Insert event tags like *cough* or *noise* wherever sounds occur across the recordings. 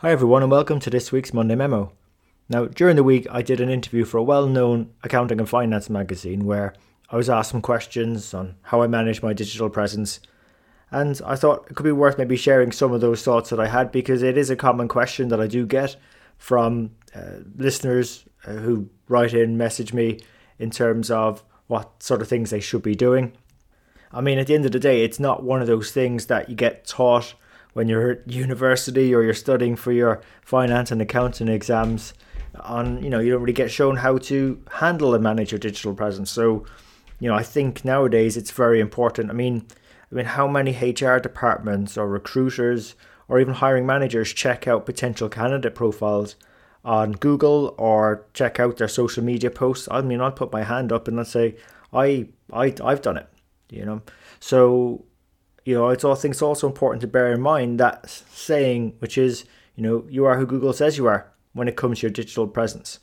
Hi, everyone, and welcome to this week's Monday Memo. Now, during the week, I did an interview for a well known accounting and finance magazine where I was asked some questions on how I manage my digital presence. And I thought it could be worth maybe sharing some of those thoughts that I had because it is a common question that I do get from uh, listeners uh, who write in, message me in terms of what sort of things they should be doing. I mean, at the end of the day, it's not one of those things that you get taught when you're at university or you're studying for your finance and accounting exams on you know you don't really get shown how to handle and manage your digital presence. So you know i think nowadays it's very important. I mean i mean how many hr departments or recruiters or even hiring managers check out potential candidate profiles on google or check out their social media posts? I mean i'll put my hand up and let's say i i i've done it you know? So you know, it's all things also important to bear in mind that saying, which is, you know, you are who Google says you are when it comes to your digital presence.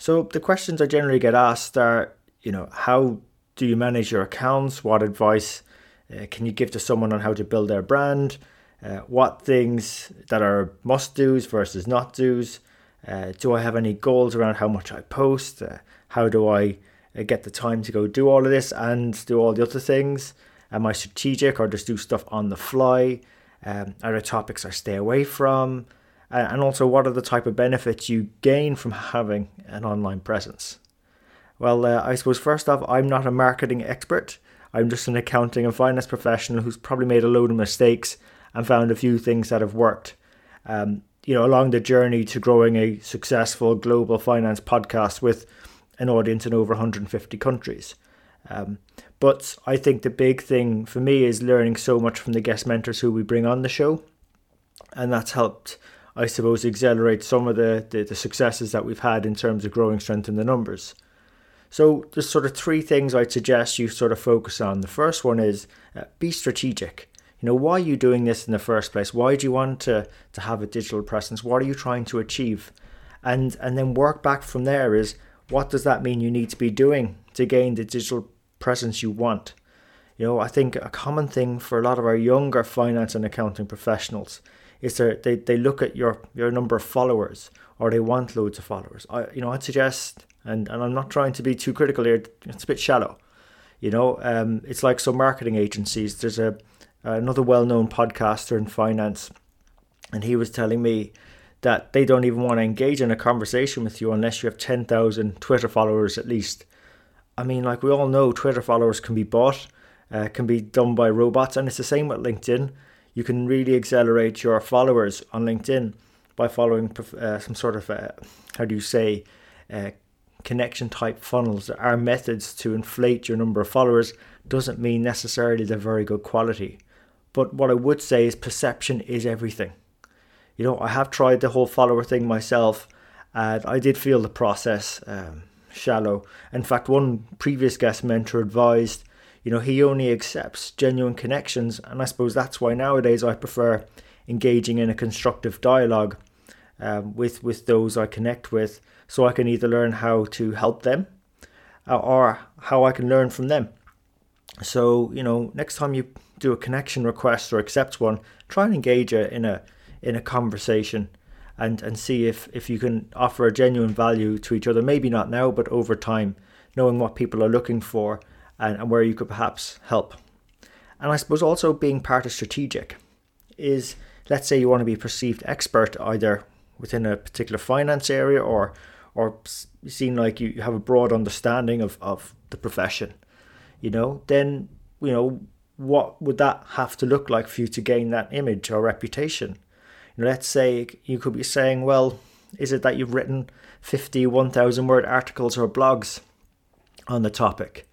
So the questions I generally get asked are, you know, how do you manage your accounts? What advice uh, can you give to someone on how to build their brand? Uh, what things that are must do's versus not do's? Uh, do I have any goals around how much I post? Uh, how do I uh, get the time to go do all of this and do all the other things? Am I strategic or just do stuff on the fly? Um, are there topics I stay away from? and also, what are the type of benefits you gain from having an online presence? Well, uh, I suppose first off, I'm not a marketing expert. I'm just an accounting and finance professional who's probably made a load of mistakes and found a few things that have worked. Um, you know, along the journey to growing a successful global finance podcast with an audience in over 150 countries. Um, but I think the big thing for me is learning so much from the guest mentors who we bring on the show. And that's helped, I suppose, accelerate some of the, the, the successes that we've had in terms of growing strength in the numbers. So there's sort of three things I'd suggest you sort of focus on. The first one is uh, be strategic. You know, why are you doing this in the first place? Why do you want to, to have a digital presence? What are you trying to achieve? And and then work back from there is what does that mean you need to be doing to gain the digital presence you want. You know, I think a common thing for a lot of our younger finance and accounting professionals is that they, they look at your, your number of followers or they want loads of followers. I you know I'd suggest and, and I'm not trying to be too critical here, it's a bit shallow. You know, um, it's like some marketing agencies. There's a another well known podcaster in finance, and he was telling me that they don't even want to engage in a conversation with you unless you have 10,000 Twitter followers at least. I mean, like we all know, Twitter followers can be bought, uh, can be done by robots, and it's the same with LinkedIn. You can really accelerate your followers on LinkedIn by following uh, some sort of, uh, how do you say, uh, connection type funnels. There are methods to inflate your number of followers. Doesn't mean necessarily they're very good quality. But what I would say is perception is everything. You know, I have tried the whole follower thing myself, and I did feel the process. Um, shallow. In fact, one previous guest mentor advised, you know, he only accepts genuine connections, and I suppose that's why nowadays I prefer engaging in a constructive dialogue um, with with those I connect with, so I can either learn how to help them uh, or how I can learn from them. So you know, next time you do a connection request or accept one, try and engage in a in a conversation and and see if if you can offer a genuine value to each other maybe not now but over time knowing what people are looking for and, and where you could perhaps help. And i suppose also being part of strategic is let's say you want to be perceived expert either within a particular finance area or or seem like you have a broad understanding of, of the profession you know then you know what would that have to look like for you to gain that image or reputation let's say you could be saying, well, is it that you've written 50, 1,000 word articles or blogs on the topic?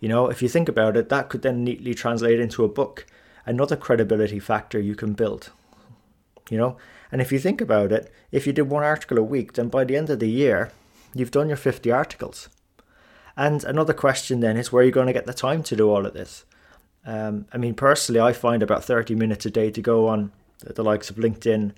You know, if you think about it, that could then neatly translate into a book, another credibility factor you can build. You know, and if you think about it, if you did one article a week, then by the end of the year, you've done your 50 articles. And another question then is where are you going to get the time to do all of this? Um, I mean, personally, I find about 30 minutes a day to go on the likes of LinkedIn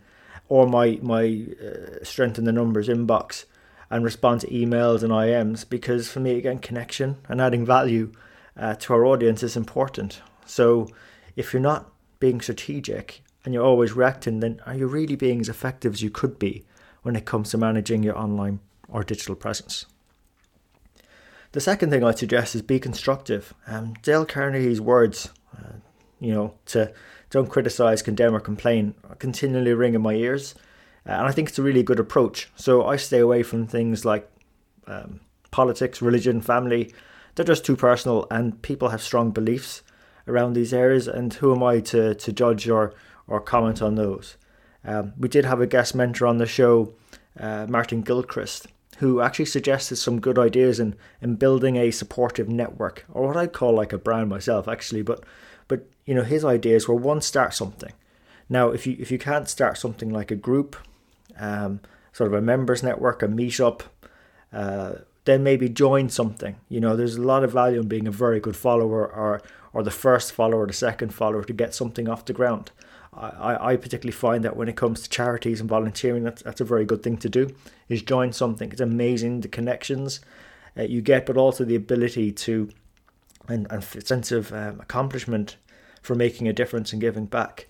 or my my uh, strength in the numbers inbox and respond to emails and IMs because for me again connection and adding value uh, to our audience is important. So if you're not being strategic, and you're always reacting, then are you really being as effective as you could be when it comes to managing your online or digital presence? The second thing I'd suggest is be constructive. Um, Dale Carnegie's words, uh, you know, to don't criticize, condemn, or complain, continually ring in my ears. Uh, and I think it's a really good approach. So I stay away from things like um, politics, religion, family. They're just too personal, and people have strong beliefs around these areas. And who am I to, to judge or, or comment on those? Um, we did have a guest mentor on the show, uh, Martin Gilchrist, who actually suggested some good ideas in, in building a supportive network, or what I'd call like a brand myself, actually. But but you know, his ideas were one, start something. Now, if you if you can't start something like a group, um, sort of a members network, a meetup, uh, then maybe join something. You know, there's a lot of value in being a very good follower or or the first follower, the second follower to get something off the ground. I, I particularly find that when it comes to charities and volunteering, that's, that's a very good thing to do, is join something. It's amazing the connections uh, you get, but also the ability to, and, and sense of um, accomplishment for making a difference and giving back.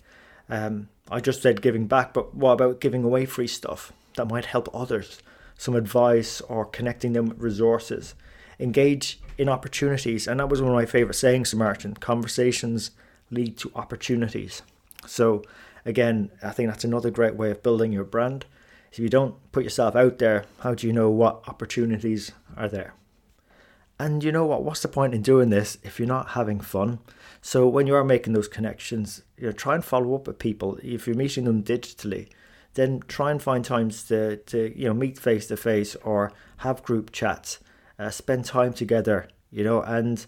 Um, I just said giving back, but what about giving away free stuff that might help others? Some advice or connecting them with resources. Engage in opportunities. And that was one of my favourite sayings to Martin conversations lead to opportunities. So, again, I think that's another great way of building your brand. If you don't put yourself out there, how do you know what opportunities are there? And you know what? What's the point in doing this if you're not having fun? So when you are making those connections, you know, try and follow up with people. If you're meeting them digitally, then try and find times to, to you know meet face to face or have group chats, uh, spend time together. You know, and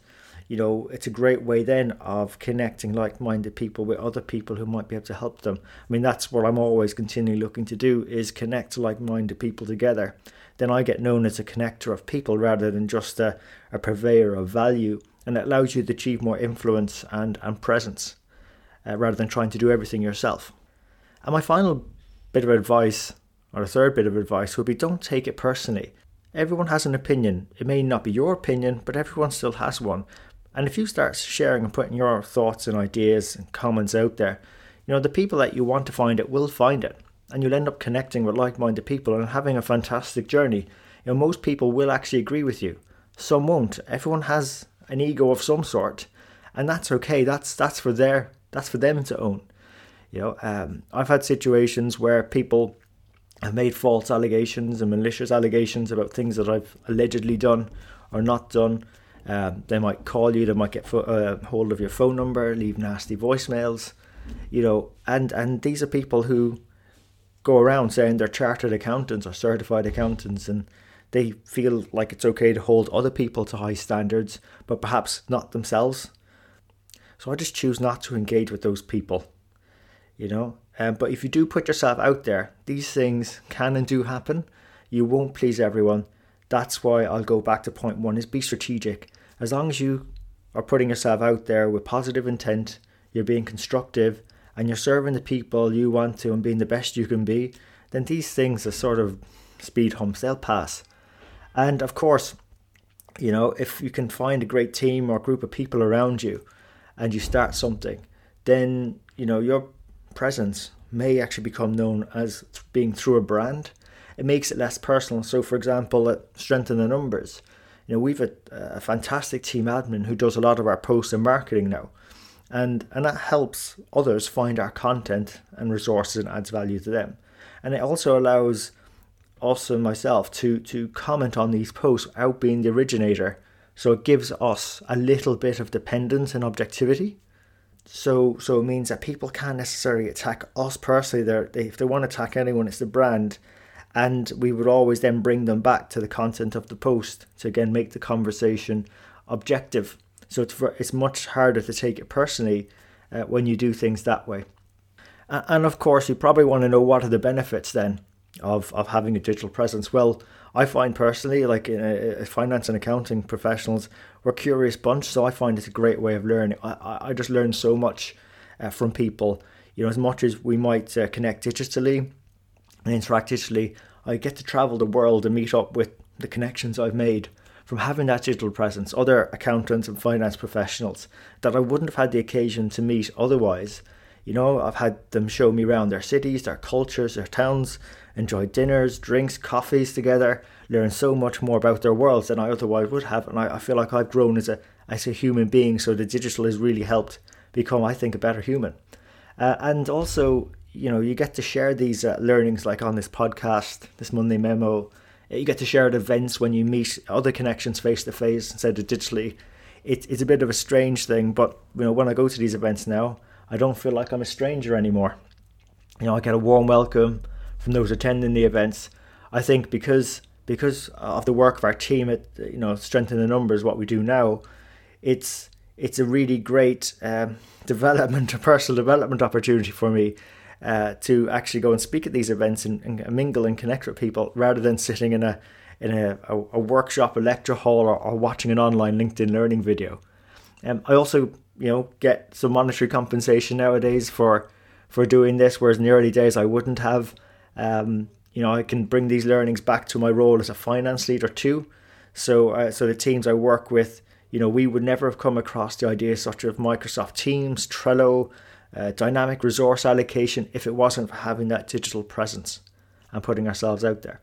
you know, it's a great way then of connecting like minded people with other people who might be able to help them. I mean, that's what I'm always continually looking to do is connect like minded people together. Then I get known as a connector of people rather than just a, a purveyor of value. And it allows you to achieve more influence and, and presence uh, rather than trying to do everything yourself. And my final bit of advice, or a third bit of advice, would be don't take it personally. Everyone has an opinion. It may not be your opinion, but everyone still has one. And if you start sharing and putting your thoughts and ideas and comments out there, you know, the people that you want to find it will find it. And you'll end up connecting with like minded people and having a fantastic journey. You know, most people will actually agree with you. Some won't. Everyone has an ego of some sort. And that's okay. That's that's for their that's for them to own. You know, um, I've had situations where people have made false allegations and malicious allegations about things that I've allegedly done or not done um, they might call you, they might get fo- uh, hold of your phone number, leave nasty voicemails, you know, and and these are people who go around saying they're chartered accountants or certified accountants, and they feel like it's okay to hold other people to high standards, but perhaps not themselves. So I just choose not to engage with those people, you know. Um, but if you do put yourself out there, these things can and do happen. You won't please everyone. That's why I'll go back to point one: is be strategic as long as you are putting yourself out there with positive intent, you're being constructive, and you're serving the people you want to and being the best you can be, then these things are sort of speed humps, they'll pass. And of course, you know, if you can find a great team or group of people around you and you start something, then, you know, your presence may actually become known as being through a brand. It makes it less personal. So, for example, at Strength in the Numbers, you know, we've a, a fantastic team admin who does a lot of our posts and marketing now. And, and that helps others find our content and resources and adds value to them. And it also allows us and myself to, to comment on these posts without being the originator. So it gives us a little bit of dependence and objectivity. So so it means that people can't necessarily attack us personally. They're, they, if they want to attack anyone, it's the brand and we would always then bring them back to the content of the post to again make the conversation objective. So it's it's much harder to take it personally uh, when you do things that way. And of course, you probably want to know what are the benefits then of, of having a digital presence. Well, I find personally, like finance and accounting professionals, we're curious bunch, so I find it's a great way of learning. I, I just learn so much uh, from people. You know, as much as we might uh, connect digitally, and interact digitally, I get to travel the world and meet up with the connections I've made from having that digital presence, other accountants and finance professionals that I wouldn't have had the occasion to meet otherwise, You know, I've had them show me around their cities, their cultures, their towns, enjoy dinners, drinks, coffees together, learn so much more about their worlds than I otherwise would have. And I, I feel like I've grown as a as a human being. So the digital has really helped become, I think, a better human. Uh, and also, you know, you get to share these uh, learnings like on this podcast, this Monday memo. You get to share at events when you meet other connections face to face instead of digitally. It, it's a bit of a strange thing, but you know, when I go to these events now, I don't feel like I'm a stranger anymore. You know, I get a warm welcome from those attending the events. I think because because of the work of our team at you know Strength in the Numbers, what we do now, it's it's a really great um, *laughs* development, a personal development opportunity for me uh, to actually go and speak at these events and, and, mingle and connect with people rather than sitting in a in a, a, a workshop, a lecture hall, or, or, watching an online LinkedIn learning video. Um, I also, you know, get some monetary compensation nowadays for for doing this, whereas in the early days I wouldn't have. Um, you know, I can bring these learnings back to my role as a finance leader too. So, uh, so the teams I work with you know, we would never have come across the idea such as Microsoft Teams, Trello, uh, dynamic resource allocation if it wasn't for having that digital presence and putting ourselves out there.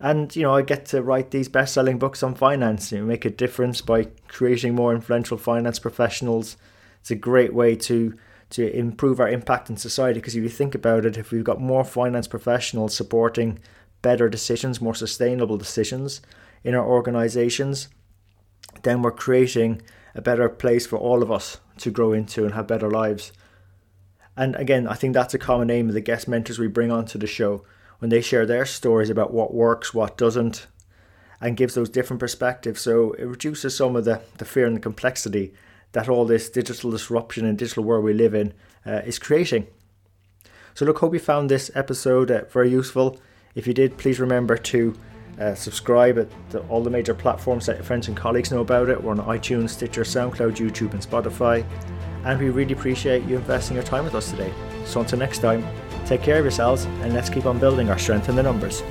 And you know, I get to write these best-selling books on finance. You know, make a difference by creating more influential finance professionals. It's a great way to to improve our impact in society because if you think about it, if we've got more finance professionals supporting better decisions, more sustainable decisions in our organizations, then we're creating a better place for all of us to grow into and have better lives. And again, I think that's a common aim of the guest mentors we bring onto the show when they share their stories about what works, what doesn't, and gives those different perspectives. So it reduces some of the, the fear and the complexity that all this digital disruption and digital world we live in uh, is creating. So, look, hope you found this episode uh, very useful. If you did, please remember to uh, subscribe at the, all the major platforms that your friends and colleagues know about it. We're on iTunes, Stitcher, SoundCloud, YouTube, and Spotify. And we really appreciate you investing your time with us today. So until next time, take care of yourselves and let's keep on building our strength in the numbers.